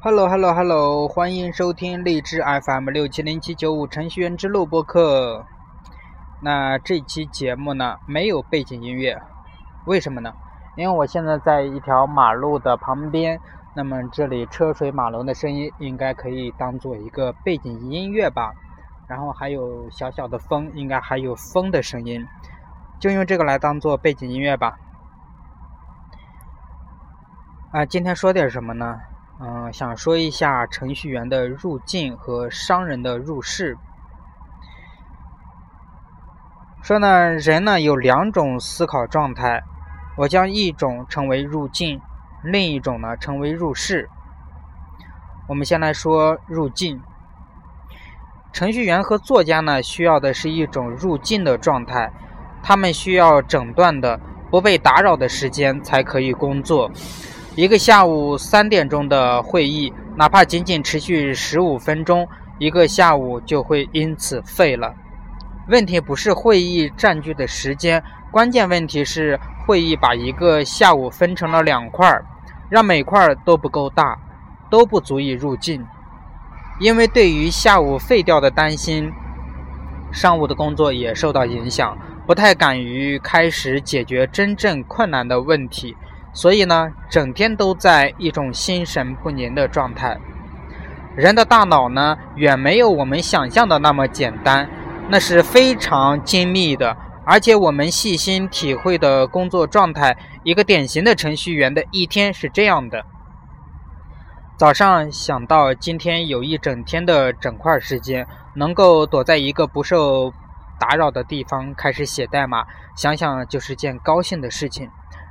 Hello Hello Hello，欢迎收听荔枝 FM 六七零七九五程序员之路播客。那这期节目呢没有背景音乐，为什么呢？因为我现在在一条马路的旁边，那么这里车水马龙的声音应该可以当做一个背景音乐吧。然后还有小小的风，应该还有风的声音，就用这个来当做背景音乐吧。啊，今天说点什么呢？嗯，想说一下程序员的入境和商人的入市。说呢，人呢有两种思考状态，我将一种称为入境，另一种呢称为入市。我们先来说入境。程序员和作家呢需要的是一种入境的状态，他们需要整段的不被打扰的时间才可以工作。一个下午三点钟的会议，哪怕仅仅持续十五分钟，一个下午就会因此废了。问题不是会议占据的时间，关键问题是会议把一个下午分成了两块，让每块都不够大，都不足以入境。因为对于下午废掉的担心，上午的工作也受到影响，不太敢于开始解决真正困难的问题。所以呢，整天都在一种心神不宁的状态。人的大脑呢，远没有我们想象的那么简单，那是非常精密的。而且我们细心体会的工作状态，一个典型的程序员的一天是这样的：早上想到今天有一整天的整块时间，能够躲在一个不受打扰的地方开始写代码，想想就是件高兴的事情。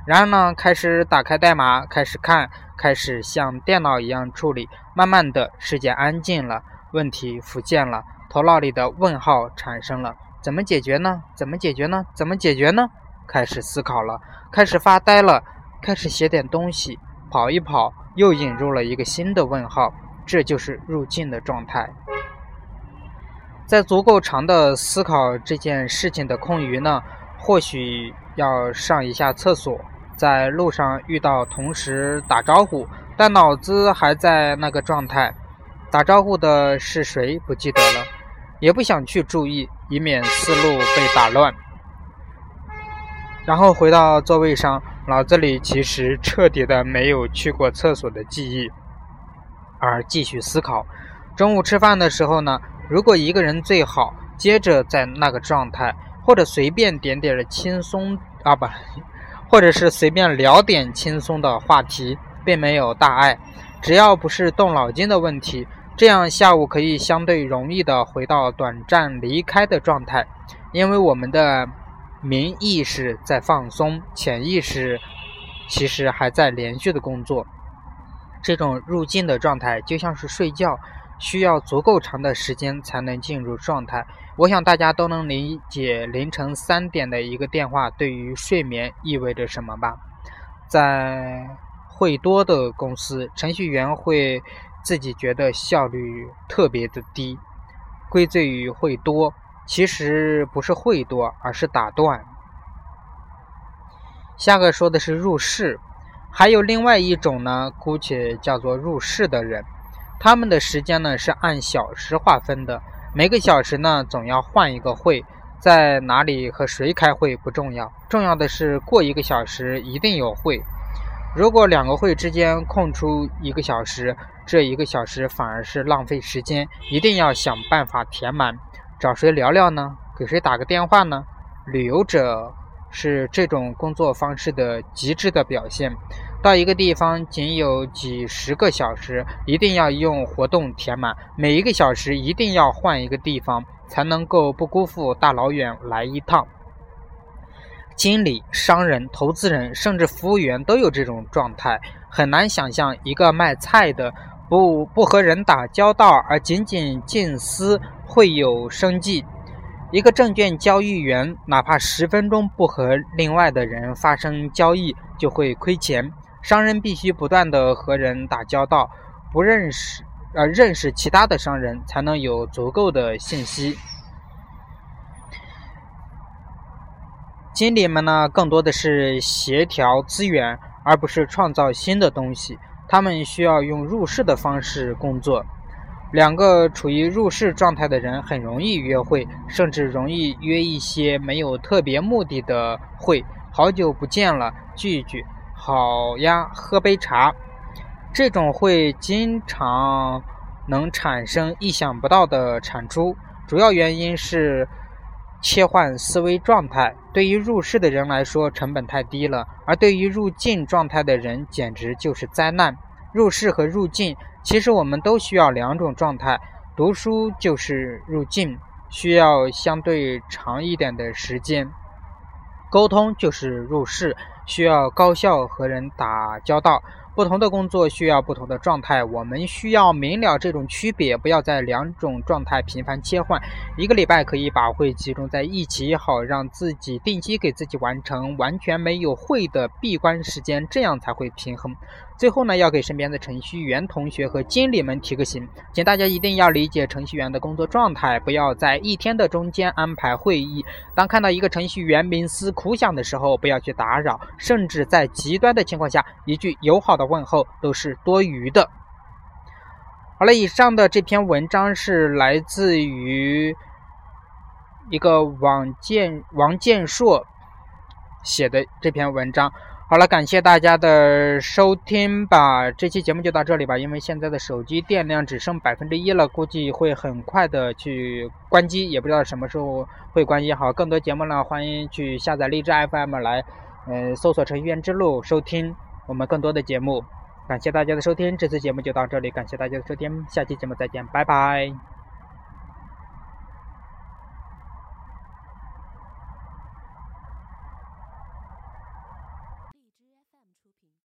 然后呢，开始打开代码，开始看，开始像电脑一样处理。慢慢的，世界安静了，问题浮现了，头脑里的问号产生了：怎么解决呢？怎么解决呢？怎么解决呢？开始思考了，开始发呆了，开始写点东西，跑一跑，又引入了一个新的问号。这就是入境的状态。在足够长的思考这件事情的空余呢，或许要上一下厕所。在路上遇到同时打招呼，但脑子还在那个状态。打招呼的是谁不记得了，也不想去注意，以免思路被打乱。然后回到座位上，脑子里其实彻底的没有去过厕所的记忆，而继续思考。中午吃饭的时候呢，如果一个人最好接着在那个状态，或者随便点点的轻松啊不。或者是随便聊点轻松的话题，并没有大碍，只要不是动脑筋的问题，这样下午可以相对容易的回到短暂离开的状态，因为我们的明意识在放松，潜意识其实还在连续的工作。这种入境的状态就像是睡觉。需要足够长的时间才能进入状态。我想大家都能理解凌晨三点的一个电话对于睡眠意味着什么吧？在会多的公司，程序员会自己觉得效率特别的低，归罪于会多。其实不是会多，而是打断。下个说的是入室，还有另外一种呢，姑且叫做入室的人。他们的时间呢是按小时划分的，每个小时呢总要换一个会，在哪里和谁开会不重要，重要的是过一个小时一定有会。如果两个会之间空出一个小时，这一个小时反而是浪费时间，一定要想办法填满。找谁聊聊呢？给谁打个电话呢？旅游者是这种工作方式的极致的表现。到一个地方仅有几十个小时，一定要用活动填满。每一个小时一定要换一个地方，才能够不辜负大老远来一趟。经理、商人、投资人，甚至服务员都有这种状态。很难想象一个卖菜的不不和人打交道，而仅仅静思会有生计。一个证券交易员哪怕十分钟不和另外的人发生交易，就会亏钱。商人必须不断的和人打交道，不认识呃认识其他的商人，才能有足够的信息。经理们呢，更多的是协调资源，而不是创造新的东西。他们需要用入世的方式工作。两个处于入世状态的人很容易约会，甚至容易约一些没有特别目的的会。好久不见了，聚一聚，好呀，喝杯茶。这种会经常能产生意想不到的产出，主要原因是切换思维状态。对于入世的人来说，成本太低了；而对于入境状态的人，简直就是灾难。入世和入境。其实我们都需要两种状态，读书就是入境，需要相对长一点的时间；沟通就是入世，需要高效和人打交道。不同的工作需要不同的状态，我们需要明了这种区别，不要在两种状态频繁切换。一个礼拜可以把会集中在一起，好让自己定期给自己完成完全没有会的闭关时间，这样才会平衡。最后呢，要给身边的程序员同学和经理们提个醒，请大家一定要理解程序员的工作状态，不要在一天的中间安排会议。当看到一个程序员冥思苦想的时候，不要去打扰，甚至在极端的情况下，一句友好的问候都是多余的。好了，以上的这篇文章是来自于一个王建王建硕写的这篇文章。好了，感谢大家的收听吧。这期节目就到这里吧，因为现在的手机电量只剩百分之一了，估计会很快的去关机，也不知道什么时候会关机。好，更多节目呢，欢迎去下载荔枝 FM 来，嗯，搜索“程序员之路”收听我们更多的节目。感谢大家的收听，这次节目就到这里，感谢大家的收听，下期节目再见，拜拜。